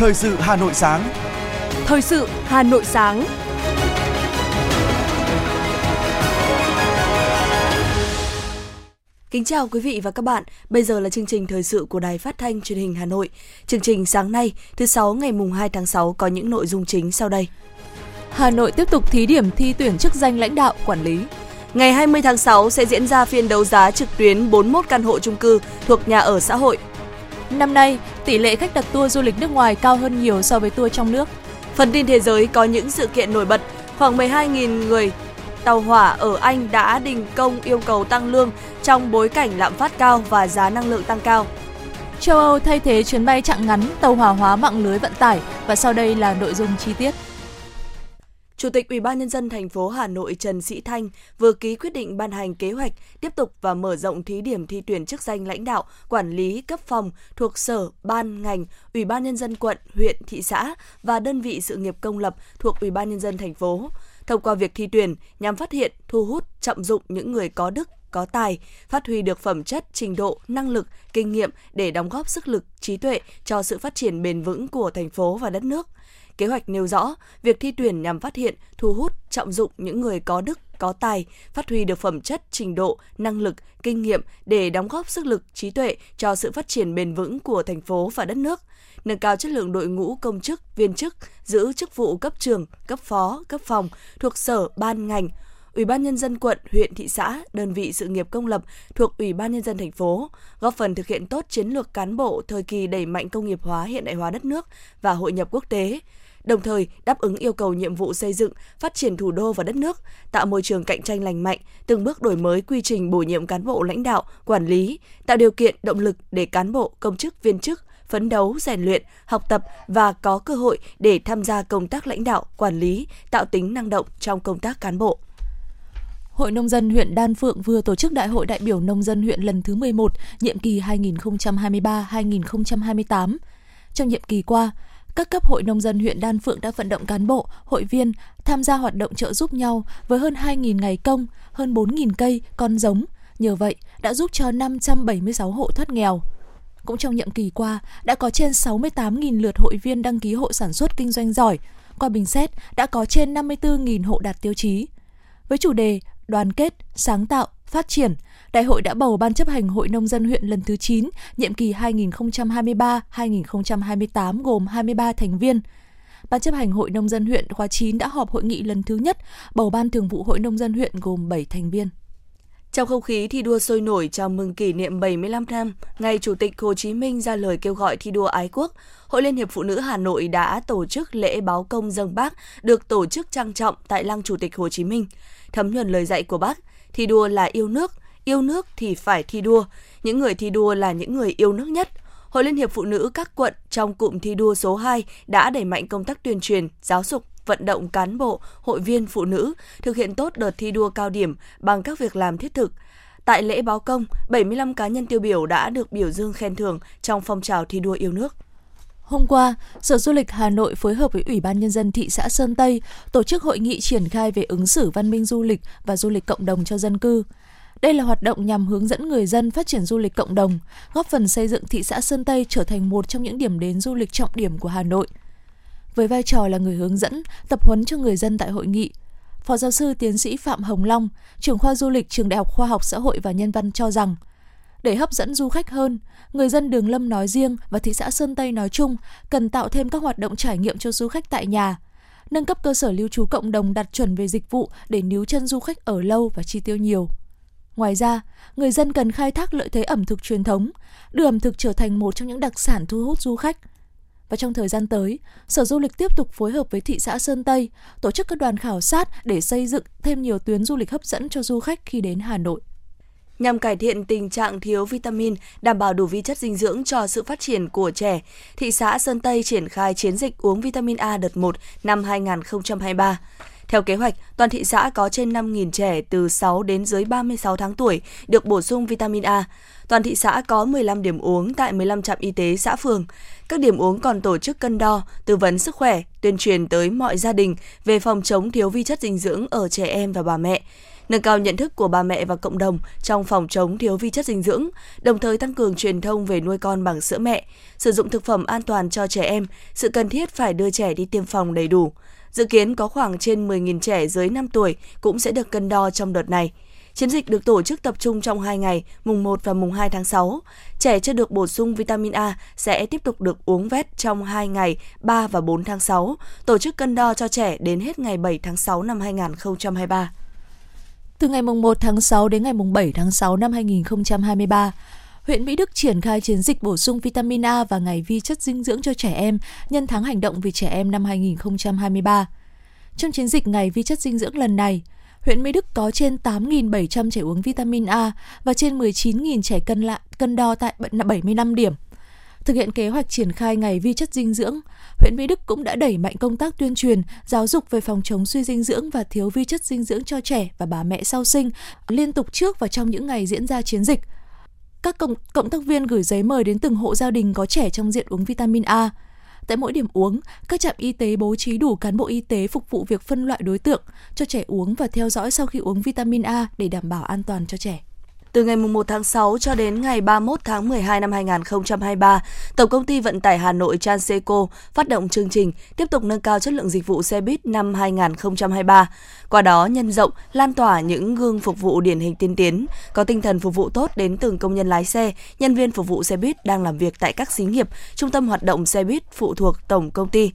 Thời sự Hà Nội sáng. Thời sự Hà Nội sáng. Kính chào quý vị và các bạn. Bây giờ là chương trình thời sự của Đài Phát thanh Truyền hình Hà Nội. Chương trình sáng nay, thứ sáu ngày mùng 2 tháng 6 có những nội dung chính sau đây. Hà Nội tiếp tục thí điểm thi tuyển chức danh lãnh đạo, quản lý. Ngày 20 tháng 6 sẽ diễn ra phiên đấu giá trực tuyến 41 căn hộ chung cư thuộc nhà ở xã hội. Năm nay, tỷ lệ khách đặt tour du lịch nước ngoài cao hơn nhiều so với tour trong nước. Phần tin thế giới có những sự kiện nổi bật, khoảng 12.000 người tàu hỏa ở Anh đã đình công yêu cầu tăng lương trong bối cảnh lạm phát cao và giá năng lượng tăng cao. Châu Âu thay thế chuyến bay chặng ngắn, tàu hỏa hóa mạng lưới vận tải và sau đây là nội dung chi tiết. Chủ tịch Ủy ban nhân dân thành phố Hà Nội Trần Sĩ Thanh vừa ký quyết định ban hành kế hoạch tiếp tục và mở rộng thí điểm thi tuyển chức danh lãnh đạo, quản lý cấp phòng thuộc sở, ban, ngành, Ủy ban nhân dân quận, huyện, thị xã và đơn vị sự nghiệp công lập thuộc Ủy ban nhân dân thành phố. Thông qua việc thi tuyển nhằm phát hiện, thu hút, trọng dụng những người có đức, có tài, phát huy được phẩm chất, trình độ, năng lực, kinh nghiệm để đóng góp sức lực, trí tuệ cho sự phát triển bền vững của thành phố và đất nước. Kế hoạch nêu rõ, việc thi tuyển nhằm phát hiện, thu hút, trọng dụng những người có đức, có tài, phát huy được phẩm chất, trình độ, năng lực, kinh nghiệm để đóng góp sức lực, trí tuệ cho sự phát triển bền vững của thành phố và đất nước, nâng cao chất lượng đội ngũ công chức, viên chức, giữ chức vụ cấp trường, cấp phó, cấp phòng thuộc sở, ban, ngành, Ủy ban nhân dân quận, huyện, thị xã, đơn vị sự nghiệp công lập thuộc Ủy ban nhân dân thành phố, góp phần thực hiện tốt chiến lược cán bộ thời kỳ đẩy mạnh công nghiệp hóa hiện đại hóa đất nước và hội nhập quốc tế, đồng thời đáp ứng yêu cầu nhiệm vụ xây dựng, phát triển thủ đô và đất nước, tạo môi trường cạnh tranh lành mạnh, từng bước đổi mới quy trình bổ nhiệm cán bộ lãnh đạo, quản lý, tạo điều kiện động lực để cán bộ, công chức, viên chức phấn đấu, rèn luyện, học tập và có cơ hội để tham gia công tác lãnh đạo, quản lý, tạo tính năng động trong công tác cán bộ. Hội Nông dân huyện Đan Phượng vừa tổ chức Đại hội đại biểu nông dân huyện lần thứ 11, nhiệm kỳ 2023-2028. Trong nhiệm kỳ qua, các cấp hội nông dân huyện Đan Phượng đã vận động cán bộ, hội viên tham gia hoạt động trợ giúp nhau với hơn 2.000 ngày công, hơn 4.000 cây, con giống. Nhờ vậy, đã giúp cho 576 hộ thoát nghèo. Cũng trong nhiệm kỳ qua, đã có trên 68.000 lượt hội viên đăng ký hộ sản xuất kinh doanh giỏi. Qua bình xét, đã có trên 54.000 hộ đạt tiêu chí. Với chủ đề đoàn kết, sáng tạo, phát triển, Đại hội đã bầu Ban chấp hành Hội Nông dân huyện lần thứ 9, nhiệm kỳ 2023-2028 gồm 23 thành viên. Ban chấp hành Hội Nông dân huyện khóa 9 đã họp hội nghị lần thứ nhất, bầu Ban thường vụ Hội Nông dân huyện gồm 7 thành viên. Trong không khí thi đua sôi nổi chào mừng kỷ niệm 75 năm ngày Chủ tịch Hồ Chí Minh ra lời kêu gọi thi đua ái quốc, Hội Liên hiệp Phụ nữ Hà Nội đã tổ chức lễ báo công dân bác được tổ chức trang trọng tại Lăng Chủ tịch Hồ Chí Minh. Thấm nhuần lời dạy của bác, thi đua là yêu nước, yêu nước thì phải thi đua. Những người thi đua là những người yêu nước nhất. Hội Liên hiệp Phụ nữ các quận trong cụm thi đua số 2 đã đẩy mạnh công tác tuyên truyền, giáo dục, vận động cán bộ, hội viên phụ nữ thực hiện tốt đợt thi đua cao điểm bằng các việc làm thiết thực. Tại lễ báo công, 75 cá nhân tiêu biểu đã được biểu dương khen thưởng trong phong trào thi đua yêu nước. Hôm qua, Sở Du lịch Hà Nội phối hợp với Ủy ban Nhân dân thị xã Sơn Tây tổ chức hội nghị triển khai về ứng xử văn minh du lịch và du lịch cộng đồng cho dân cư. Đây là hoạt động nhằm hướng dẫn người dân phát triển du lịch cộng đồng, góp phần xây dựng thị xã Sơn Tây trở thành một trong những điểm đến du lịch trọng điểm của Hà Nội – với vai trò là người hướng dẫn, tập huấn cho người dân tại hội nghị. Phó giáo sư tiến sĩ Phạm Hồng Long, trưởng khoa du lịch trường Đại học Khoa học Xã hội và Nhân văn cho rằng, để hấp dẫn du khách hơn, người dân Đường Lâm nói riêng và thị xã Sơn Tây nói chung cần tạo thêm các hoạt động trải nghiệm cho du khách tại nhà, nâng cấp cơ sở lưu trú cộng đồng đạt chuẩn về dịch vụ để níu chân du khách ở lâu và chi tiêu nhiều. Ngoài ra, người dân cần khai thác lợi thế ẩm thực truyền thống, đưa ẩm thực trở thành một trong những đặc sản thu hút du khách – và trong thời gian tới, Sở Du lịch tiếp tục phối hợp với thị xã Sơn Tây tổ chức các đoàn khảo sát để xây dựng thêm nhiều tuyến du lịch hấp dẫn cho du khách khi đến Hà Nội. Nhằm cải thiện tình trạng thiếu vitamin, đảm bảo đủ vi chất dinh dưỡng cho sự phát triển của trẻ, thị xã Sơn Tây triển khai chiến dịch uống vitamin A đợt 1 năm 2023. Theo kế hoạch, toàn thị xã có trên 5.000 trẻ từ 6 đến dưới 36 tháng tuổi được bổ sung vitamin A. Toàn thị xã có 15 điểm uống tại 15 trạm y tế xã phường. Các điểm uống còn tổ chức cân đo, tư vấn sức khỏe, tuyên truyền tới mọi gia đình về phòng chống thiếu vi chất dinh dưỡng ở trẻ em và bà mẹ. nâng cao nhận thức của bà mẹ và cộng đồng trong phòng chống thiếu vi chất dinh dưỡng, đồng thời tăng cường truyền thông về nuôi con bằng sữa mẹ, sử dụng thực phẩm an toàn cho trẻ em, sự cần thiết phải đưa trẻ đi tiêm phòng đầy đủ. Dự kiến có khoảng trên 10.000 trẻ dưới 5 tuổi cũng sẽ được cân đo trong đợt này. Chiến dịch được tổ chức tập trung trong 2 ngày, mùng 1 và mùng 2 tháng 6. Trẻ chưa được bổ sung vitamin A sẽ tiếp tục được uống vét trong 2 ngày 3 và 4 tháng 6, tổ chức cân đo cho trẻ đến hết ngày 7 tháng 6 năm 2023. Từ ngày mùng 1 tháng 6 đến ngày mùng 7 tháng 6 năm 2023, huyện Mỹ Đức triển khai chiến dịch bổ sung vitamin A và ngày vi chất dinh dưỡng cho trẻ em nhân tháng hành động vì trẻ em năm 2023. Trong chiến dịch ngày vi chất dinh dưỡng lần này, huyện Mỹ Đức có trên 8.700 trẻ uống vitamin A và trên 19.000 trẻ cân lại cân đo tại 75 điểm. Thực hiện kế hoạch triển khai ngày vi chất dinh dưỡng, huyện Mỹ Đức cũng đã đẩy mạnh công tác tuyên truyền, giáo dục về phòng chống suy dinh dưỡng và thiếu vi chất dinh dưỡng cho trẻ và bà mẹ sau sinh liên tục trước và trong những ngày diễn ra chiến dịch. Các cộng, cộng tác viên gửi giấy mời đến từng hộ gia đình có trẻ trong diện uống vitamin A. Tại mỗi điểm uống, các trạm y tế bố trí đủ cán bộ y tế phục vụ việc phân loại đối tượng cho trẻ uống và theo dõi sau khi uống vitamin A để đảm bảo an toàn cho trẻ. Từ ngày 1 tháng 6 cho đến ngày 31 tháng 12 năm 2023, Tổng công ty Vận tải Hà Nội Transeco phát động chương trình tiếp tục nâng cao chất lượng dịch vụ xe buýt năm 2023. Qua đó nhân rộng, lan tỏa những gương phục vụ điển hình tiên tiến, có tinh thần phục vụ tốt đến từng công nhân lái xe, nhân viên phục vụ xe buýt đang làm việc tại các xí nghiệp, trung tâm hoạt động xe buýt phụ thuộc tổng công ty.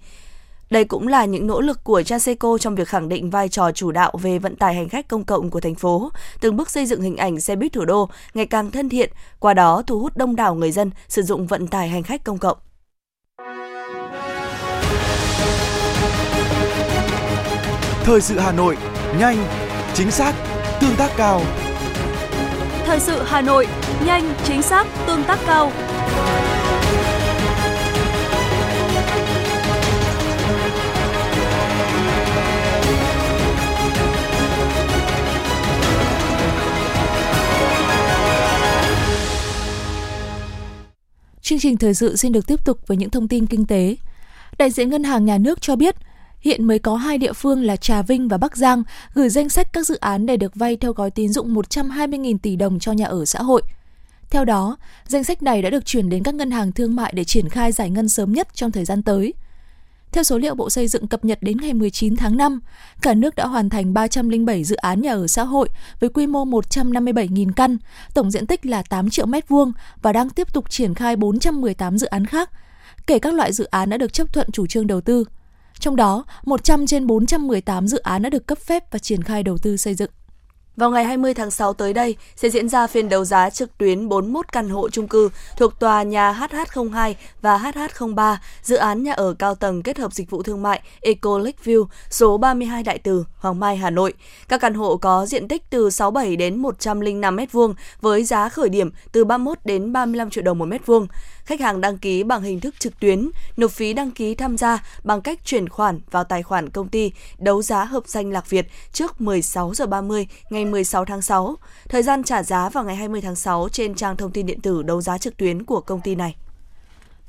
Đây cũng là những nỗ lực của Transeco trong việc khẳng định vai trò chủ đạo về vận tải hành khách công cộng của thành phố, từng bước xây dựng hình ảnh xe buýt thủ đô ngày càng thân thiện, qua đó thu hút đông đảo người dân sử dụng vận tải hành khách công cộng. Thời sự Hà Nội, nhanh, chính xác, tương tác cao. Thời sự Hà Nội, nhanh, chính xác, tương tác cao. Chương trình thời sự xin được tiếp tục với những thông tin kinh tế. Đại diện Ngân hàng Nhà nước cho biết, hiện mới có hai địa phương là Trà Vinh và Bắc Giang gửi danh sách các dự án để được vay theo gói tín dụng 120.000 tỷ đồng cho nhà ở xã hội. Theo đó, danh sách này đã được chuyển đến các ngân hàng thương mại để triển khai giải ngân sớm nhất trong thời gian tới – theo số liệu Bộ Xây dựng cập nhật đến ngày 19 tháng 5, cả nước đã hoàn thành 307 dự án nhà ở xã hội với quy mô 157.000 căn, tổng diện tích là 8 triệu mét vuông và đang tiếp tục triển khai 418 dự án khác, kể các loại dự án đã được chấp thuận chủ trương đầu tư. Trong đó, 100 trên 418 dự án đã được cấp phép và triển khai đầu tư xây dựng. Vào ngày 20 tháng 6 tới đây sẽ diễn ra phiên đấu giá trực tuyến 41 căn hộ chung cư thuộc tòa nhà HH02 và HH03, dự án nhà ở cao tầng kết hợp dịch vụ thương mại Eco Lakeview, số 32 Đại Từ, Hoàng Mai, Hà Nội. Các căn hộ có diện tích từ 67 đến 105 m2 với giá khởi điểm từ 31 đến 35 triệu đồng một mét vuông khách hàng đăng ký bằng hình thức trực tuyến, nộp phí đăng ký tham gia bằng cách chuyển khoản vào tài khoản công ty đấu giá hợp danh Lạc Việt trước 16 giờ 30 ngày 16 tháng 6. Thời gian trả giá vào ngày 20 tháng 6 trên trang thông tin điện tử đấu giá trực tuyến của công ty này.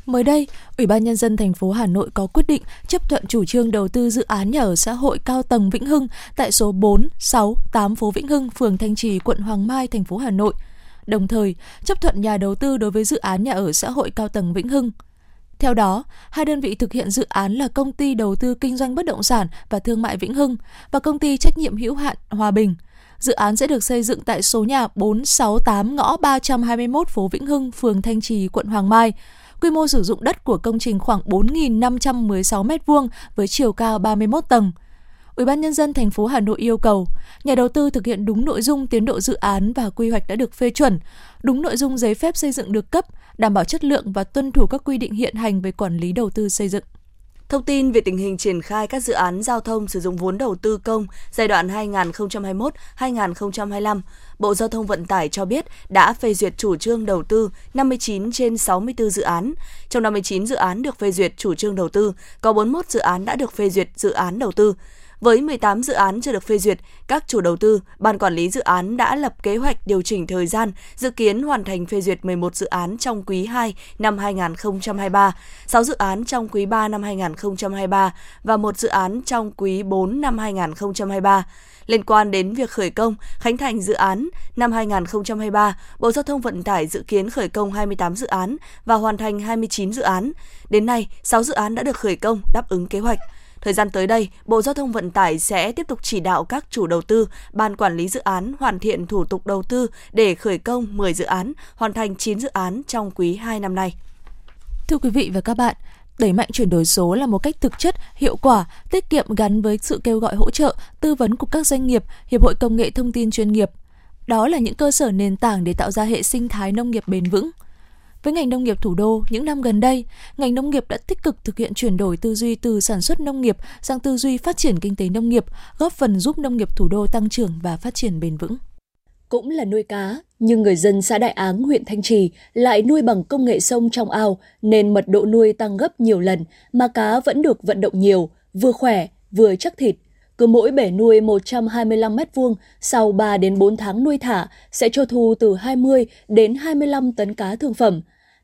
Mới đây, Ủy ban Nhân dân thành phố Hà Nội có quyết định chấp thuận chủ trương đầu tư dự án nhà ở xã hội cao tầng Vĩnh Hưng tại số 4, 6, 8 phố Vĩnh Hưng, phường Thanh Trì, quận Hoàng Mai, thành phố Hà Nội – đồng thời chấp thuận nhà đầu tư đối với dự án nhà ở xã hội cao tầng Vĩnh Hưng. Theo đó, hai đơn vị thực hiện dự án là công ty đầu tư kinh doanh bất động sản và thương mại Vĩnh Hưng và công ty trách nhiệm hữu hạn Hòa Bình. Dự án sẽ được xây dựng tại số nhà 468 ngõ 321 phố Vĩnh Hưng, phường Thanh Trì, quận Hoàng Mai. Quy mô sử dụng đất của công trình khoảng 4.516 m2 với chiều cao 31 tầng – Ủy ban nhân dân thành phố Hà Nội yêu cầu nhà đầu tư thực hiện đúng nội dung tiến độ dự án và quy hoạch đã được phê chuẩn, đúng nội dung giấy phép xây dựng được cấp, đảm bảo chất lượng và tuân thủ các quy định hiện hành về quản lý đầu tư xây dựng. Thông tin về tình hình triển khai các dự án giao thông sử dụng vốn đầu tư công giai đoạn 2021-2025, Bộ Giao thông Vận tải cho biết đã phê duyệt chủ trương đầu tư 59 trên 64 dự án. Trong 59 dự án được phê duyệt chủ trương đầu tư, có 41 dự án đã được phê duyệt dự án đầu tư. Với 18 dự án chưa được phê duyệt, các chủ đầu tư, ban quản lý dự án đã lập kế hoạch điều chỉnh thời gian, dự kiến hoàn thành phê duyệt 11 dự án trong quý 2 năm 2023, 6 dự án trong quý 3 năm 2023 và một dự án trong quý 4 năm 2023. Liên quan đến việc khởi công, khánh thành dự án năm 2023, Bộ Giao thông Vận tải dự kiến khởi công 28 dự án và hoàn thành 29 dự án. Đến nay, 6 dự án đã được khởi công đáp ứng kế hoạch. Thời gian tới đây, Bộ Giao thông Vận tải sẽ tiếp tục chỉ đạo các chủ đầu tư, ban quản lý dự án hoàn thiện thủ tục đầu tư để khởi công 10 dự án, hoàn thành 9 dự án trong quý 2 năm nay. Thưa quý vị và các bạn, đẩy mạnh chuyển đổi số là một cách thực chất, hiệu quả, tiết kiệm gắn với sự kêu gọi hỗ trợ, tư vấn của các doanh nghiệp, hiệp hội công nghệ thông tin chuyên nghiệp. Đó là những cơ sở nền tảng để tạo ra hệ sinh thái nông nghiệp bền vững. Với ngành nông nghiệp thủ đô, những năm gần đây, ngành nông nghiệp đã tích cực thực hiện chuyển đổi tư duy từ sản xuất nông nghiệp sang tư duy phát triển kinh tế nông nghiệp, góp phần giúp nông nghiệp thủ đô tăng trưởng và phát triển bền vững. Cũng là nuôi cá, nhưng người dân xã Đại Áng, huyện Thanh Trì lại nuôi bằng công nghệ sông trong ao nên mật độ nuôi tăng gấp nhiều lần mà cá vẫn được vận động nhiều, vừa khỏe, vừa chắc thịt. Cứ mỗi bể nuôi 125 mét vuông, sau 3 đến 4 tháng nuôi thả sẽ cho thu từ 20 đến 25 tấn cá thương phẩm.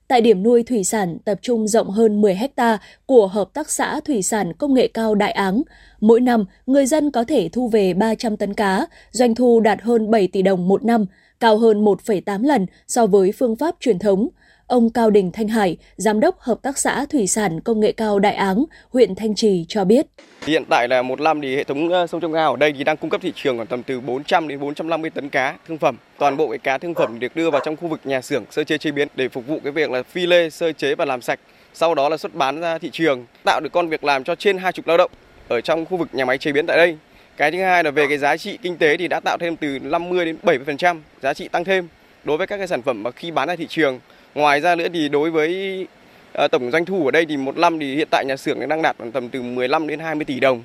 Tại điểm nuôi thủy sản tập trung rộng hơn 10 hecta của Hợp tác xã Thủy sản Công nghệ cao Đại Áng, mỗi năm người dân có thể thu về 300 tấn cá, doanh thu đạt hơn 7 tỷ đồng một năm, cao hơn 1,8 lần so với phương pháp truyền thống. Ông Cao Đình Thanh Hải, Giám đốc Hợp tác xã Thủy sản Công nghệ cao Đại Áng, huyện Thanh Trì cho biết. Hiện tại là một năm thì hệ thống ờ, sông trong ao ở đây thì đang cung cấp thị trường khoảng tầm từ 400 đến 450 tấn cá thương phẩm. Toàn bộ cái cá thương phẩm được đưa vào trong khu vực nhà xưởng sơ chế chế biến để phục vụ cái việc là phi lê, sơ chế và làm sạch. Sau đó là xuất bán ra thị trường, tạo được con việc làm cho trên 20 lao động ở trong khu vực nhà máy chế biến tại đây. Cái thứ hai là về cái giá trị kinh tế thì đã tạo thêm từ 50 đến 70% giá trị tăng thêm đối với các cái sản phẩm mà khi bán ra thị trường. Ngoài ra nữa thì đối với ờ, tổng doanh thu ở đây thì một năm thì hiện tại nhà xưởng đang đạt tầm từ 15 đến 20 tỷ đồng.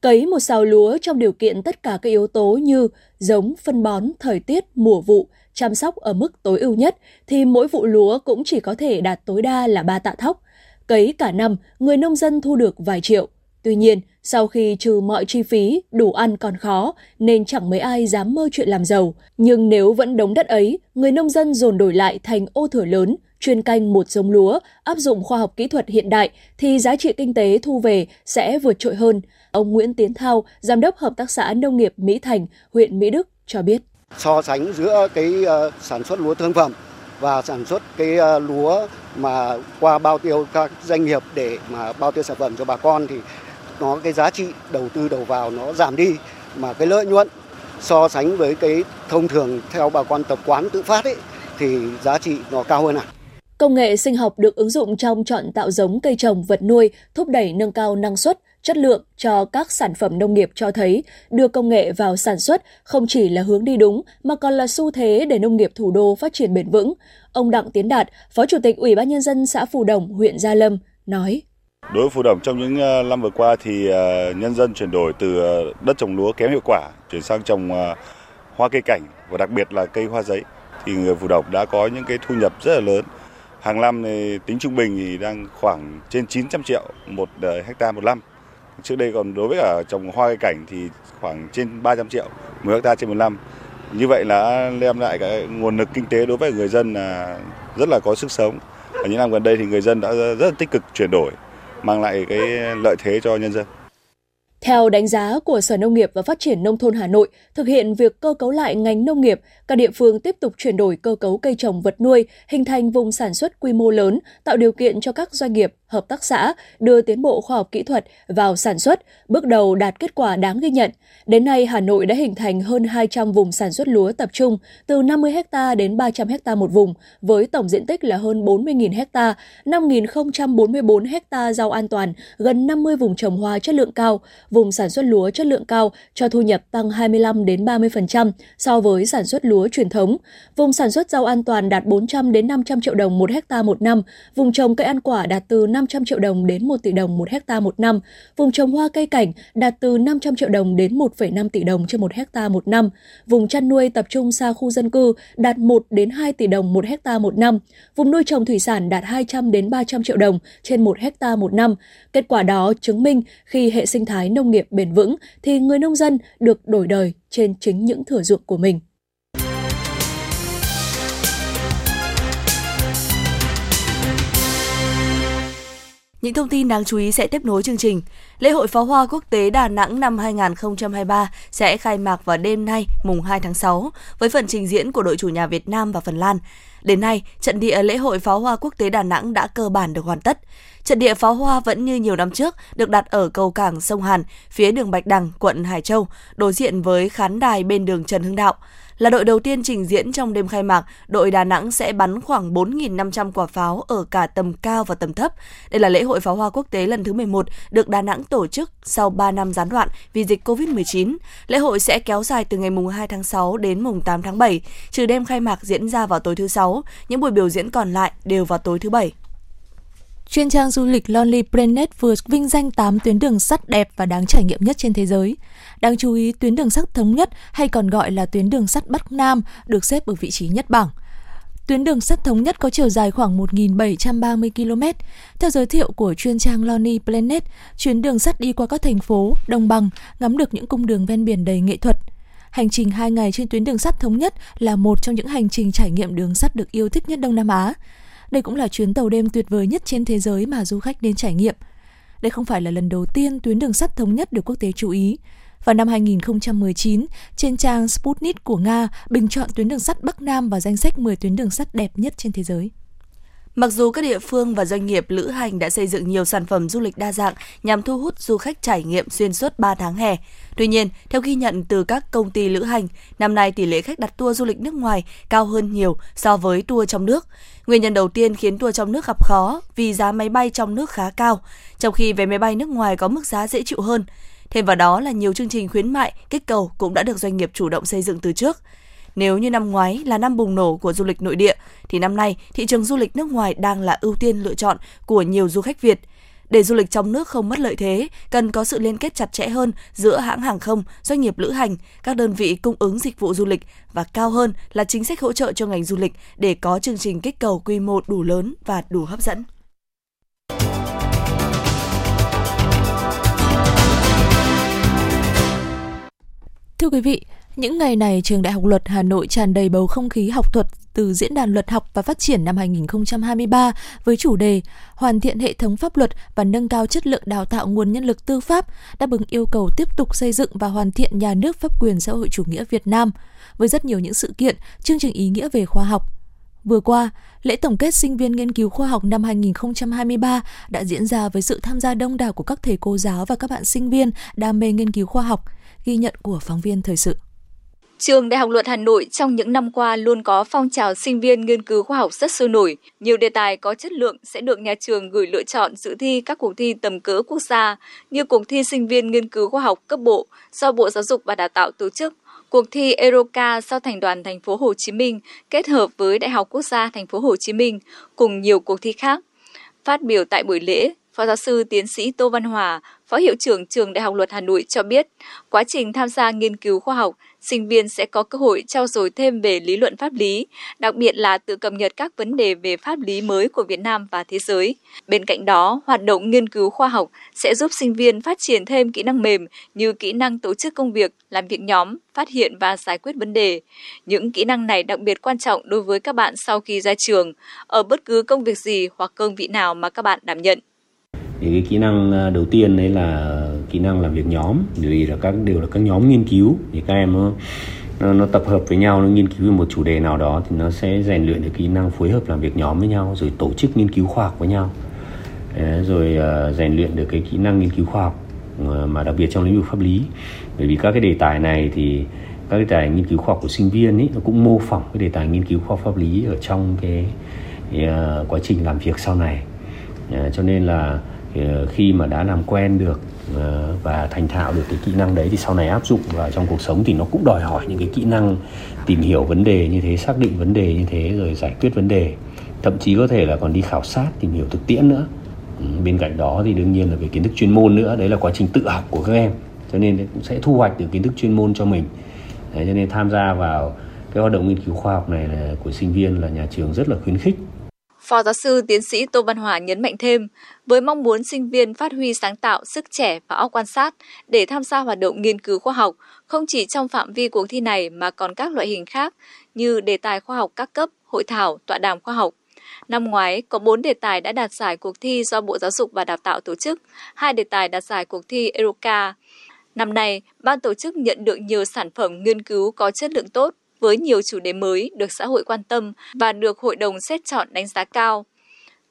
Cấy một sào lúa trong điều kiện tất cả các yếu tố như giống, phân bón, thời tiết, mùa vụ, chăm sóc ở mức tối ưu nhất thì mỗi vụ lúa cũng chỉ có thể đạt tối đa là 3 tạ thóc. Cấy cả năm, người nông dân thu được vài triệu. Tuy nhiên, sau khi trừ mọi chi phí, đủ ăn còn khó, nên chẳng mấy ai dám mơ chuyện làm giàu. Nhưng nếu vẫn đống đất ấy, người nông dân dồn đổi lại thành ô thửa lớn, chuyên canh một giống lúa, áp dụng khoa học kỹ thuật hiện đại, thì giá trị kinh tế thu về sẽ vượt trội hơn. Ông Nguyễn Tiến Thao, Giám đốc Hợp tác xã Nông nghiệp Mỹ Thành, huyện Mỹ Đức cho biết. So sánh giữa cái uh, sản xuất lúa thương phẩm và sản xuất cái uh, lúa mà qua bao tiêu các doanh nghiệp để mà bao tiêu sản phẩm cho bà con thì nó cái giá trị đầu tư đầu vào nó giảm đi mà cái lợi nhuận so sánh với cái thông thường theo bà con tập quán tự phát ấy thì giá trị nó cao hơn à. Công nghệ sinh học được ứng dụng trong chọn tạo giống cây trồng vật nuôi, thúc đẩy nâng cao năng suất, chất lượng cho các sản phẩm nông nghiệp cho thấy đưa công nghệ vào sản xuất không chỉ là hướng đi đúng mà còn là xu thế để nông nghiệp thủ đô phát triển bền vững. Ông Đặng Tiến Đạt, Phó Chủ tịch Ủy ban nhân dân xã Phù Đồng, huyện Gia Lâm nói: Đối với Phù Đồng, trong những ờ, năm vừa qua thì ờ, nhân dân chuyển đổi từ ờ, đất trồng lúa kém hiệu quả chuyển sang trồng hoa cây cảnh và đặc biệt là cây hoa giấy, thì người Phù Đồng đã có những cái thu nhập rất là lớn. Hàng năm thì tính trung bình thì đang khoảng trên 900 triệu một hecta một năm. Trước đây còn đối với cả trồng hoa cây cảnh thì khoảng trên 300 triệu một hecta trên một năm. Như vậy là đem lại cái nguồn lực kinh tế đối với người dân là rất là có sức sống. Ở những năm gần đây thì người dân đã rất tích cực chuyển đổi mang lại cái lợi thế cho nhân dân. Theo đánh giá của Sở Nông nghiệp và Phát triển Nông thôn Hà Nội, thực hiện việc cơ cấu lại ngành nông nghiệp, các địa phương tiếp tục chuyển đổi cơ cấu cây trồng vật nuôi, hình thành vùng sản xuất quy mô lớn, tạo điều kiện cho các doanh nghiệp, hợp tác xã đưa tiến bộ khoa học kỹ thuật vào sản xuất, bước đầu đạt kết quả đáng ghi nhận. Đến nay, Hà Nội đã hình thành hơn 200 vùng sản xuất lúa tập trung, từ 50 ha đến 300 ha một vùng, với tổng diện tích là hơn 40.000 ha, 5.044 ha rau an toàn, gần 50 vùng trồng hoa chất lượng cao, vùng sản xuất lúa chất lượng cao cho thu nhập tăng 25 đến 30% so với sản xuất lúa truyền thống. Vùng sản xuất rau an toàn đạt 400 đến 500 triệu đồng một hecta một năm, vùng trồng cây ăn quả đạt từ 5 500 triệu đồng đến 1 tỷ đồng một hecta một năm, vùng trồng hoa cây cảnh đạt từ 500 triệu đồng đến 1,5 tỷ đồng trên một hecta một năm, vùng chăn nuôi tập trung xa khu dân cư đạt 1 đến 2 tỷ đồng một hecta một năm, vùng nuôi trồng thủy sản đạt 200 đến 300 triệu đồng trên một hecta một năm. Kết quả đó chứng minh khi hệ sinh thái nông nghiệp bền vững thì người nông dân được đổi đời trên chính những thửa ruộng của mình. Những thông tin đáng chú ý sẽ tiếp nối chương trình. Lễ hội pháo hoa quốc tế Đà Nẵng năm 2023 sẽ khai mạc vào đêm nay, mùng 2 tháng 6, với phần trình diễn của đội chủ nhà Việt Nam và Phần Lan. Đến nay, trận địa lễ hội pháo hoa quốc tế Đà Nẵng đã cơ bản được hoàn tất. Trận địa pháo hoa vẫn như nhiều năm trước, được đặt ở cầu cảng sông Hàn, phía đường Bạch Đằng, quận Hải Châu, đối diện với khán đài bên đường Trần Hưng Đạo. Là đội đầu tiên trình diễn trong đêm khai mạc, đội Đà Nẵng sẽ bắn khoảng 4.500 quả pháo ở cả tầm cao và tầm thấp. Đây là lễ hội pháo hoa quốc tế lần thứ 11 được Đà Nẵng tổ chức sau 3 năm gián đoạn vì dịch COVID-19. Lễ hội sẽ kéo dài từ ngày mùng 2 tháng 6 đến mùng 8 tháng 7, trừ đêm khai mạc diễn ra vào tối thứ sáu, những buổi biểu diễn còn lại đều vào tối thứ bảy. Chuyên trang du lịch Lonely Planet vừa vinh danh 8 tuyến đường sắt đẹp và đáng trải nghiệm nhất trên thế giới. Đáng chú ý, tuyến đường sắt thống nhất hay còn gọi là tuyến đường sắt Bắc Nam được xếp ở vị trí nhất bảng. Tuyến đường sắt thống nhất có chiều dài khoảng 1.730 km. Theo giới thiệu của chuyên trang Lonely Planet, chuyến đường sắt đi qua các thành phố, đồng bằng, ngắm được những cung đường ven biển đầy nghệ thuật. Hành trình 2 ngày trên tuyến đường sắt thống nhất là một trong những hành trình trải nghiệm đường sắt được yêu thích nhất Đông Nam Á. Đây cũng là chuyến tàu đêm tuyệt vời nhất trên thế giới mà du khách đến trải nghiệm. Đây không phải là lần đầu tiên tuyến đường sắt thống nhất được quốc tế chú ý. Vào năm 2019, trên trang Sputnik của Nga bình chọn tuyến đường sắt Bắc Nam vào danh sách 10 tuyến đường sắt đẹp nhất trên thế giới. Mặc dù các địa phương và doanh nghiệp lữ hành đã xây dựng nhiều sản phẩm du lịch đa dạng nhằm thu hút du khách trải nghiệm xuyên suốt 3 tháng hè, tuy nhiên, theo ghi nhận từ các công ty lữ hành, năm nay tỷ lệ khách đặt tour du lịch nước ngoài cao hơn nhiều so với tour trong nước. Nguyên nhân đầu tiên khiến tour trong nước gặp khó vì giá máy bay trong nước khá cao, trong khi vé máy bay nước ngoài có mức giá dễ chịu hơn. Thêm vào đó là nhiều chương trình khuyến mại, kích cầu cũng đã được doanh nghiệp chủ động xây dựng từ trước. Nếu như năm ngoái là năm bùng nổ của du lịch nội địa, thì năm nay thị trường du lịch nước ngoài đang là ưu tiên lựa chọn của nhiều du khách Việt. Để du lịch trong nước không mất lợi thế, cần có sự liên kết chặt chẽ hơn giữa hãng hàng không, doanh nghiệp lữ hành, các đơn vị cung ứng dịch vụ du lịch và cao hơn là chính sách hỗ trợ cho ngành du lịch để có chương trình kích cầu quy mô đủ lớn và đủ hấp dẫn. Thưa quý vị, những ngày này trường Đại học Luật Hà Nội tràn đầy bầu không khí học thuật từ Diễn đàn Luật học và Phát triển năm 2023 với chủ đề Hoàn thiện hệ thống pháp luật và nâng cao chất lượng đào tạo nguồn nhân lực tư pháp, đáp ứng yêu cầu tiếp tục xây dựng và hoàn thiện nhà nước pháp quyền xã hội chủ nghĩa Việt Nam, với rất nhiều những sự kiện, chương trình ý nghĩa về khoa học. Vừa qua, lễ tổng kết sinh viên nghiên cứu khoa học năm 2023 đã diễn ra với sự tham gia đông đảo của các thầy cô giáo và các bạn sinh viên đam mê nghiên cứu khoa học, ghi nhận của phóng viên thời sự. Trường Đại học Luật Hà Nội trong những năm qua luôn có phong trào sinh viên nghiên cứu khoa học rất sôi nổi. Nhiều đề tài có chất lượng sẽ được nhà trường gửi lựa chọn dự thi các cuộc thi tầm cỡ quốc gia như cuộc thi sinh viên nghiên cứu khoa học cấp bộ do Bộ Giáo dục và Đào tạo tổ chức, cuộc thi Eroca do Thành đoàn thành phố Hồ Chí Minh kết hợp với Đại học Quốc gia thành phố Hồ Chí Minh cùng nhiều cuộc thi khác. Phát biểu tại buổi lễ, Phó giáo sư tiến sĩ Tô Văn Hòa, Phó hiệu trưởng trường Đại học Luật Hà Nội cho biết, quá trình tham gia nghiên cứu khoa học, sinh viên sẽ có cơ hội trao dồi thêm về lý luận pháp lý, đặc biệt là tự cập nhật các vấn đề về pháp lý mới của Việt Nam và thế giới. Bên cạnh đó, hoạt động nghiên cứu khoa học sẽ giúp sinh viên phát triển thêm kỹ năng mềm như kỹ năng tổ chức công việc, làm việc nhóm, phát hiện và giải quyết vấn đề. Những kỹ năng này đặc biệt quan trọng đối với các bạn sau khi ra trường, ở bất cứ công việc gì hoặc cương vị nào mà các bạn đảm nhận thì cái kỹ năng à, đầu tiên đấy là kỹ năng làm việc nhóm vì là các đều là các nhóm nghiên cứu. Thì các em nó nó, nó tập hợp với nhau nó nghiên cứu về một chủ đề nào đó thì nó sẽ rèn luyện được kỹ năng phối hợp làm việc nhóm với nhau rồi tổ chức nghiên cứu khoa học với nhau. Đấy, rồi uh, rèn luyện được cái kỹ năng nghiên cứu khoa học à, mà đặc biệt trong lĩnh vực pháp lý. Bởi vì các cái đề tài này thì các cái đề tài nghiên cứu khoa học của sinh viên ấy nó cũng mô phỏng cái đề tài nghiên cứu khoa học pháp lý ở trong cái, cái uh, quá trình làm việc sau này. Uh, cho nên là Ờ, khi mà đã làm quen được ờ, và thành thạo được cái kỹ năng đấy thì sau này áp dụng vào trong cuộc sống thì nó cũng đòi hỏi những cái kỹ năng tìm hiểu vấn đề như thế xác định vấn đề như thế rồi giải quyết vấn đề. Thậm chí có thể là còn đi khảo sát tìm hiểu thực tiễn nữa. Ừ, bên cạnh đó thì đương nhiên là về kiến thức chuyên môn nữa đấy là quá trình tự học của các em. Cho nên cũng sẽ thu hoạch được kiến thức chuyên môn cho mình. Đấy, cho nên tham gia vào cái hoạt động nghiên cứu khoa học này là của sinh viên là nhà trường rất là khuyến khích. Phó giáo sư tiến sĩ Tô Văn Hòa nhấn mạnh thêm, với mong muốn sinh viên phát huy sáng tạo, sức trẻ và óc quan sát để tham gia hoạt động nghiên cứu khoa học, không chỉ trong phạm vi cuộc thi này mà còn các loại hình khác như đề tài khoa học các cấp, hội thảo, tọa đàm khoa học. Năm ngoái, có 4 đề tài đã đạt giải cuộc thi do Bộ Giáo dục và Đào tạo tổ chức, hai đề tài đạt giải cuộc thi Eroca. Năm nay, ban tổ chức nhận được nhiều sản phẩm nghiên cứu có chất lượng tốt với nhiều chủ đề mới được xã hội quan tâm và được hội đồng xét chọn đánh giá cao.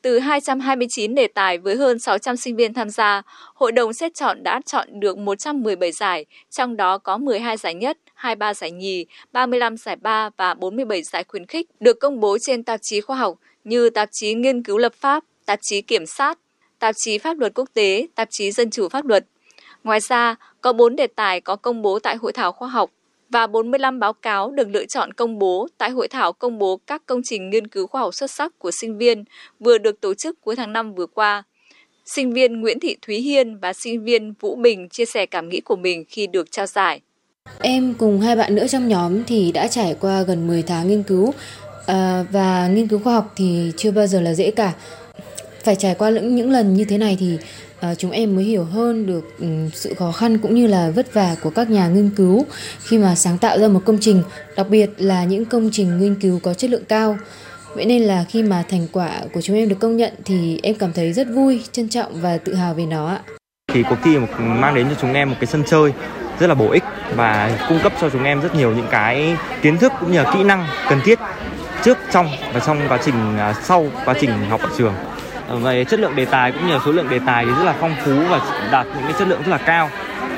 Từ 229 đề tài với hơn 600 sinh viên tham gia, hội đồng xét chọn đã chọn được 117 giải, trong đó có 12 giải nhất, 23 giải nhì, 35 giải ba và 47 giải khuyến khích được công bố trên tạp chí khoa học như tạp chí nghiên cứu lập pháp, tạp chí kiểm sát, tạp chí pháp luật quốc tế, tạp chí dân chủ pháp luật. Ngoài ra, có 4 đề tài có công bố tại hội thảo khoa học và 45 báo cáo được lựa chọn công bố tại hội thảo công bố các công trình nghiên cứu khoa học xuất sắc của sinh viên vừa được tổ chức cuối tháng 5 vừa qua. Sinh viên Nguyễn Thị Thúy Hiên và sinh viên Vũ Bình chia sẻ cảm nghĩ của mình khi được trao giải. Em cùng hai bạn nữa trong nhóm thì đã trải qua gần 10 tháng nghiên cứu à, và nghiên cứu khoa học thì chưa bao giờ là dễ cả. Phải trải qua những những lần như thế này thì à, chúng em mới hiểu hơn được um, sự khó khăn cũng như là vất vả của các nhà nghiên cứu khi mà sáng tạo ra một công trình, đặc biệt là những công trình nghiên cứu có chất lượng cao. Vậy nên là khi mà thành quả của chúng em được công nhận thì em cảm thấy rất vui, trân trọng và tự hào về nó ạ. Thì cuộc thi mang đến cho chúng em một cái sân chơi rất là bổ ích và cung cấp cho chúng em rất nhiều những cái kiến thức cũng như là kỹ năng cần thiết trước trong và trong quá trình à, sau quá trình học ở trường Ờ, về chất lượng đề tài cũng như là số lượng đề tài thì rất là phong phú và đạt những cái chất lượng rất là cao.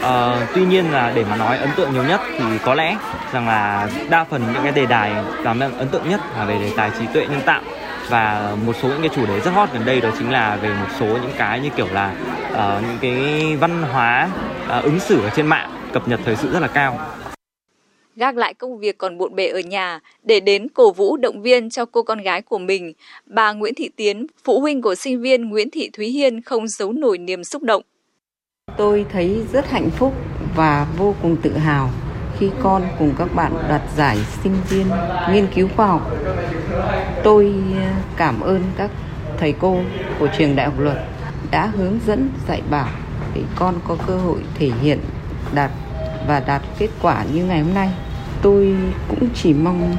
À, tuy nhiên là để mà nói ấn tượng nhiều nhất thì có lẽ rằng là đa phần những cái đề tài làm ấn tượng nhất là về đề tài trí tuệ nhân tạo. Và một số những cái chủ đề rất hot gần đây đó chính là về một số những cái như kiểu là uh, những cái văn hóa uh, ứng xử ở trên mạng cập nhật thời sự rất là cao gác lại công việc còn bộn bề ở nhà để đến cổ vũ động viên cho cô con gái của mình, bà Nguyễn Thị Tiến, phụ huynh của sinh viên Nguyễn Thị Thúy Hiên không giấu nổi niềm xúc động. Tôi thấy rất hạnh phúc và vô cùng tự hào khi con cùng các bạn đoạt giải sinh viên nghiên cứu khoa học. Tôi ờ, cảm ơn các thầy cô của trường Đại học Luật đã hướng dẫn dạy bảo để con có cơ hội thể hiện đạt và đạt kết quả như ngày hôm nay tôi cũng chỉ mong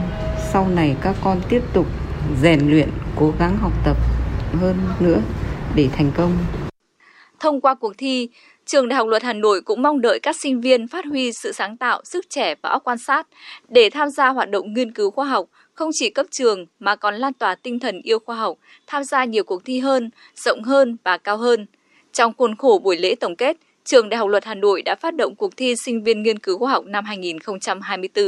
sau này các con tiếp tục rèn luyện cố gắng học tập hơn nữa để thành công thông qua cuộc thi Trường Đại học Luật Hà Nội cũng mong đợi các sinh viên phát huy sự sáng tạo, sức trẻ và óc quan sát để tham gia hoạt động nghiên cứu khoa học, không chỉ cấp trường mà còn lan tỏa tinh thần yêu khoa học, tham gia nhiều cuộc thi hơn, rộng hơn và cao hơn. Trong khuôn khổ buổi lễ tổng kết, Trường Đại học Luật Hà Nội đã phát động cuộc thi sinh viên nghiên cứu khoa học năm 2024.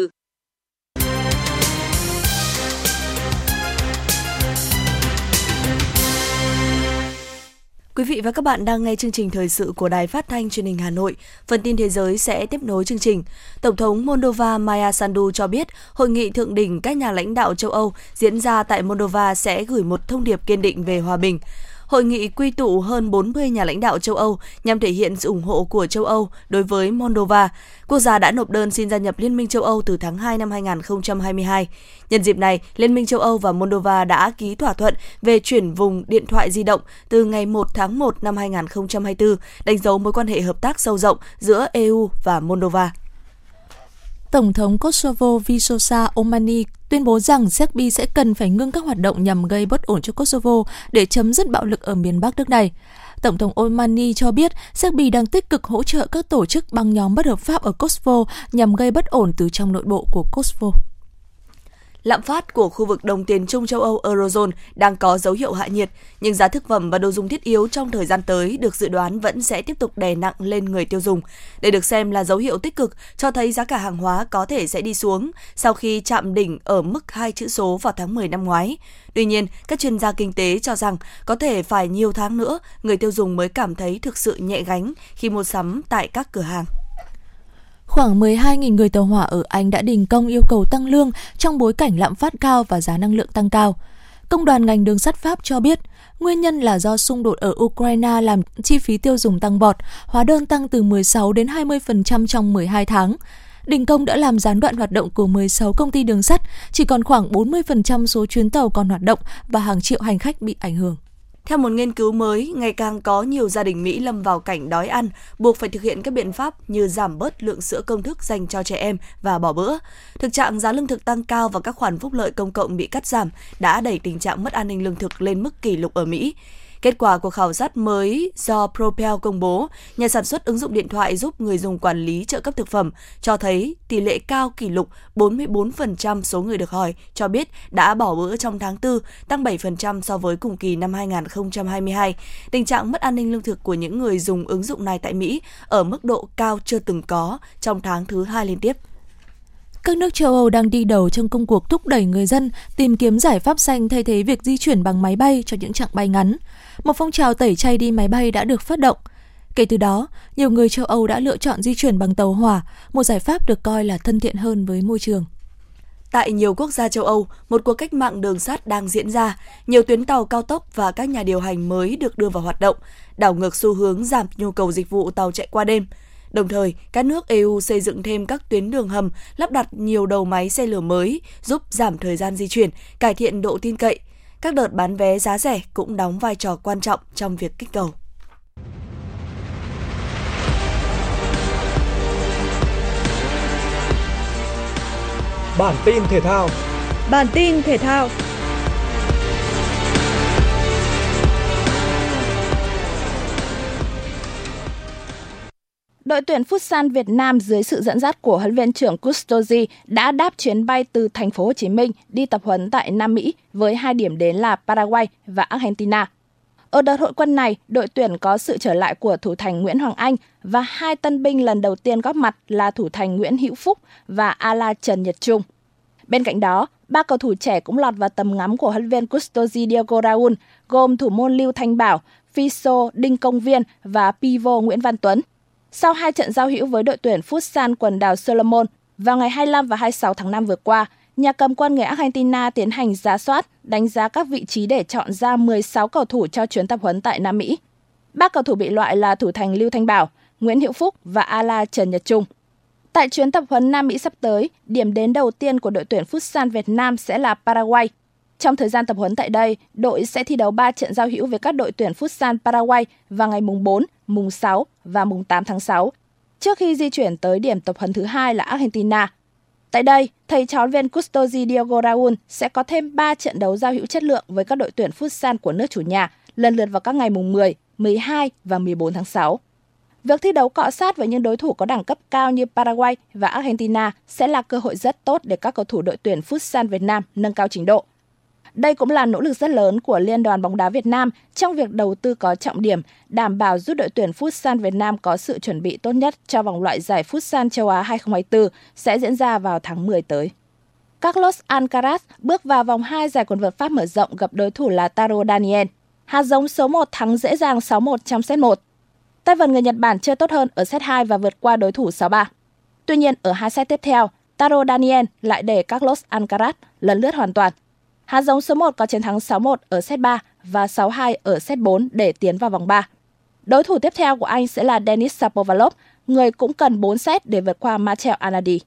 Quý vị và các bạn đang nghe chương trình thời sự của Đài Phát thanh Truyền hình Hà Nội. Phần tin thế giới sẽ tiếp nối chương trình. Tổng thống Moldova Maya Sandu cho biết hội nghị thượng đỉnh các nhà lãnh đạo châu Âu diễn ra tại Moldova sẽ gửi một thông điệp kiên định về hòa bình. Hội nghị quy tụ hơn 40 nhà lãnh đạo châu Âu nhằm thể hiện sự ủng hộ của châu Âu đối với Moldova. Quốc gia đã nộp đơn xin gia nhập Liên minh châu Âu từ tháng 2 năm 2022. Nhân dịp này, Liên minh châu Âu và Moldova đã ký thỏa thuận về chuyển vùng điện thoại di động từ ngày 1 tháng 1 năm 2024, đánh dấu mối quan hệ hợp tác sâu rộng giữa EU và Moldova. Tổng thống Kosovo Visosa Omani tuyên bố rằng Serbia sẽ cần phải ngưng các hoạt động nhằm gây bất ổn cho Kosovo để chấm dứt bạo lực ở miền Bắc nước này. Tổng thống Omani cho biết Serbia đang tích cực hỗ trợ các tổ chức băng nhóm bất hợp pháp ở Kosovo nhằm gây bất ổn từ trong nội bộ của Kosovo. Lạm phát của khu vực đồng tiền chung châu Âu Eurozone đang có dấu hiệu hạ nhiệt, nhưng giá thực phẩm và đồ dùng thiết yếu trong thời gian tới được dự đoán vẫn sẽ tiếp tục đè nặng lên người tiêu dùng. Đây được xem là dấu hiệu tích cực cho thấy giá cả hàng hóa có thể sẽ đi xuống sau khi chạm đỉnh ở mức hai chữ số vào tháng 10 năm ngoái. Tuy nhiên, các chuyên gia kinh tế cho rằng có thể phải nhiều tháng nữa người tiêu dùng mới cảm thấy thực sự nhẹ gánh khi mua sắm tại các cửa hàng. Khoảng 12.000 người tàu hỏa ở Anh đã đình công yêu cầu tăng lương trong bối cảnh lạm phát cao và giá năng lượng tăng cao. Công đoàn ngành đường sắt Pháp cho biết, nguyên nhân là do xung đột ở Ukraine làm chi phí tiêu dùng tăng vọt, hóa đơn tăng từ 16 đến 20% trong 12 tháng. Đình công đã làm gián đoạn hoạt động của 16 công ty đường sắt, chỉ còn khoảng 40% số chuyến tàu còn hoạt động và hàng triệu hành khách bị ảnh hưởng. Theo một nghiên cứu mới, ngày càng có nhiều gia đình Mỹ lâm vào cảnh đói ăn, buộc phải thực hiện các biện pháp như giảm bớt lượng sữa công thức dành cho trẻ em và bỏ bữa. Thực trạng giá lương thực tăng cao và các khoản phúc lợi công cộng bị cắt giảm đã đẩy tình trạng mất an ninh lương thực lên mức kỷ lục ở Mỹ. Kết quả của khảo sát mới do Propel công bố, nhà sản xuất ứng dụng điện thoại giúp người dùng quản lý trợ cấp thực phẩm, cho thấy tỷ lệ cao kỷ lục 44% số người được hỏi cho biết đã bỏ bữa trong tháng 4, tăng 7% so với cùng kỳ năm 2022. Tình trạng mất an ninh lương thực của những người dùng ứng dụng này tại Mỹ ở mức độ cao chưa từng có trong tháng thứ hai liên tiếp. Các nước châu Âu đang đi đầu trong công cuộc thúc đẩy người dân tìm kiếm giải pháp xanh thay thế việc di chuyển bằng máy bay cho những chặng bay ngắn một phong trào tẩy chay đi máy bay đã được phát động. Kể từ đó, nhiều người châu Âu đã lựa chọn di chuyển bằng tàu hỏa, một giải pháp được coi là thân thiện hơn với môi trường. Tại nhiều quốc gia châu Âu, một cuộc cách mạng đường sắt đang diễn ra. Nhiều tuyến tàu cao tốc và các nhà điều hành mới được đưa vào hoạt động, đảo ngược xu hướng giảm nhu cầu dịch vụ tàu chạy qua đêm. Đồng thời, các nước EU xây dựng thêm các tuyến đường hầm, lắp đặt nhiều đầu máy xe lửa mới, giúp giảm thời gian di chuyển, cải thiện độ tin cậy – các đợt bán vé giá rẻ cũng đóng vai trò quan trọng trong việc kích cầu. Bản tin thể thao. Bản tin thể thao Đội tuyển Futsal Việt Nam dưới sự dẫn dắt của huấn luyện trưởng Custosi đã đáp chuyến bay từ thành phố Hồ Chí Minh đi tập huấn tại Nam Mỹ với hai điểm đến là Paraguay và Argentina. Ở đợt hội quân này, đội tuyển có sự trở lại của thủ thành Nguyễn Hoàng Anh và hai tân binh lần đầu tiên góp mặt là thủ thành Nguyễn Hữu Phúc và Ala Trần Nhật Trung. Bên cạnh đó, ba cầu thủ trẻ cũng lọt vào tầm ngắm của huấn viên Custosi Diego Raul, gồm thủ môn Lưu Thanh Bảo, Fiso Đinh Công Viên và Pivo Nguyễn Văn Tuấn. Sau hai trận giao hữu với đội tuyển Futsal quần đảo Solomon vào ngày 25 và 26 tháng 5 vừa qua, nhà cầm quân người Argentina tiến hành giá soát, đánh giá các vị trí để chọn ra 16 cầu thủ cho chuyến tập huấn tại Nam Mỹ. Ba cầu thủ bị loại là thủ thành Lưu Thanh Bảo, Nguyễn Hữu Phúc và Ala Trần Nhật Trung. Tại chuyến tập huấn Nam Mỹ sắp tới, điểm đến đầu tiên của đội tuyển Futsal Việt Nam sẽ là Paraguay. Trong thời gian tập huấn tại đây, đội sẽ thi đấu 3 trận giao hữu với các đội tuyển Futsal Paraguay vào ngày mùng 4, mùng 6 và mùng 8 tháng 6, trước khi di chuyển tới điểm tập huấn thứ hai là Argentina. Tại đây, thầy trò viên Custosi Diogo Raul sẽ có thêm 3 trận đấu giao hữu chất lượng với các đội tuyển futsal của nước chủ nhà, lần lượt vào các ngày mùng 10, 12 và 14 tháng 6. Việc thi đấu cọ sát với những đối thủ có đẳng cấp cao như Paraguay và Argentina sẽ là cơ hội rất tốt để các cầu thủ đội tuyển futsal Việt Nam nâng cao trình độ. Đây cũng là nỗ lực rất lớn của Liên đoàn bóng đá Việt Nam trong việc đầu tư có trọng điểm, đảm bảo giúp đội tuyển Futsal Việt Nam có sự chuẩn bị tốt nhất cho vòng loại giải Futsal châu Á 2024 sẽ diễn ra vào tháng 10 tới. Carlos Alcaraz bước vào vòng 2 giải quần vợt Pháp mở rộng gặp đối thủ là Taro Daniel. Hạt giống số 1 thắng dễ dàng 6-1 trong set 1. Tay vợt người Nhật Bản chơi tốt hơn ở set 2 và vượt qua đối thủ 6-3. Tuy nhiên, ở hai set tiếp theo, Taro Daniel lại để Carlos Alcaraz lần lướt hoàn toàn Hạt giống số 1 có chiến thắng 6-1 ở set 3 và 6-2 ở set 4 để tiến vào vòng 3. Đối thủ tiếp theo của anh sẽ là Denis Shapovalov, người cũng cần 4 set để vượt qua Mateo Anadi.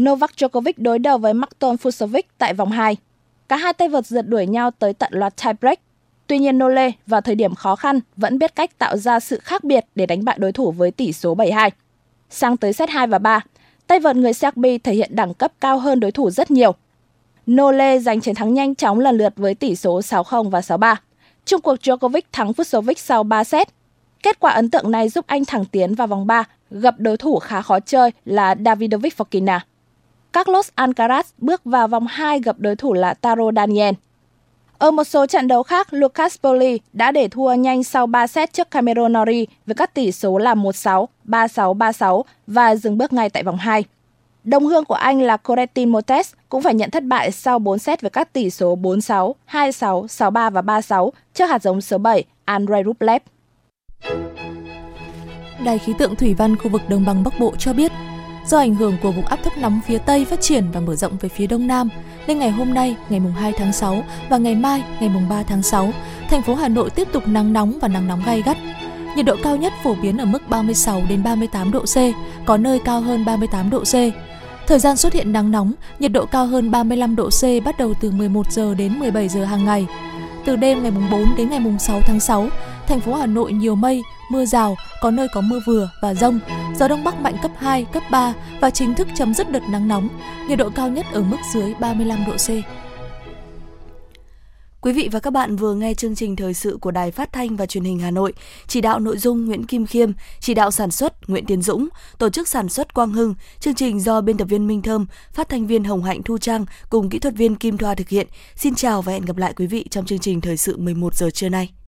Novak Djokovic đối đầu với Marton Fusovic tại vòng 2. Cả hai tay vợt rượt đuổi nhau tới tận loạt tiebreak. Tuy nhiên Nole vào thời điểm khó khăn vẫn biết cách tạo ra sự khác biệt để đánh bại đối thủ với tỷ số 7-2. Sang tới set 2 và 3, tay vợt người Serbia thể hiện đẳng cấp cao hơn đối thủ rất nhiều – Nole giành chiến thắng nhanh chóng lần lượt với tỷ số 6-0 và 6-3. Trung cuộc Djokovic thắng Fusovic sau 3 set. Kết quả ấn tượng này giúp anh thẳng tiến vào vòng 3, gặp đối thủ khá khó chơi là Davidovic Fokina. Carlos Alcaraz bước vào vòng 2 gặp đối thủ là Taro Daniel. Ở một số trận đấu khác, Lucas Poli đã để thua nhanh sau 3 set trước Cameron Norrie với các tỷ số là 1-6, 3-6, 3-6 và dừng bước ngay tại vòng 2. Đồng hương của anh là Corentin Motes cũng phải nhận thất bại sau 4 set với các tỷ số 4-6, 2-6, 6-3 và 3-6 trước hạt giống số 7 Andrei Rublev. Đài khí tượng thủy văn khu vực đồng bằng Bắc Bộ cho biết, Do ảnh hưởng của vùng áp thấp nóng phía Tây phát triển và mở rộng về phía Đông Nam, nên ngày hôm nay, ngày mùng 2 tháng 6 và ngày mai, ngày mùng 3 tháng 6, thành phố Hà Nội tiếp tục nắng nóng và nắng nóng gay gắt. Nhiệt độ cao nhất phổ biến ở mức 36 đến 38 độ C, có nơi cao hơn 38 độ C. Thời gian xuất hiện nắng nóng, nhiệt độ cao hơn 35 độ C bắt đầu từ 11 giờ đến 17 giờ hàng ngày. Từ đêm ngày 4 đến ngày 6 tháng 6, thành phố Hà Nội nhiều mây, mưa rào, có nơi có mưa vừa và rông, gió đông bắc mạnh cấp 2, cấp 3 và chính thức chấm dứt đợt nắng nóng, nhiệt độ cao nhất ở mức dưới 35 độ C. Quý vị và các bạn vừa nghe chương trình thời sự của Đài Phát thanh và Truyền hình Hà Nội, chỉ đạo nội dung Nguyễn Kim Khiêm, chỉ đạo sản xuất Nguyễn Tiến Dũng, tổ chức sản xuất Quang Hưng, chương trình do biên tập viên Minh Thơm, phát thanh viên Hồng Hạnh Thu Trang cùng kỹ thuật viên Kim Thoa thực hiện. Xin chào và hẹn gặp lại quý vị trong chương trình thời sự 11 giờ trưa nay.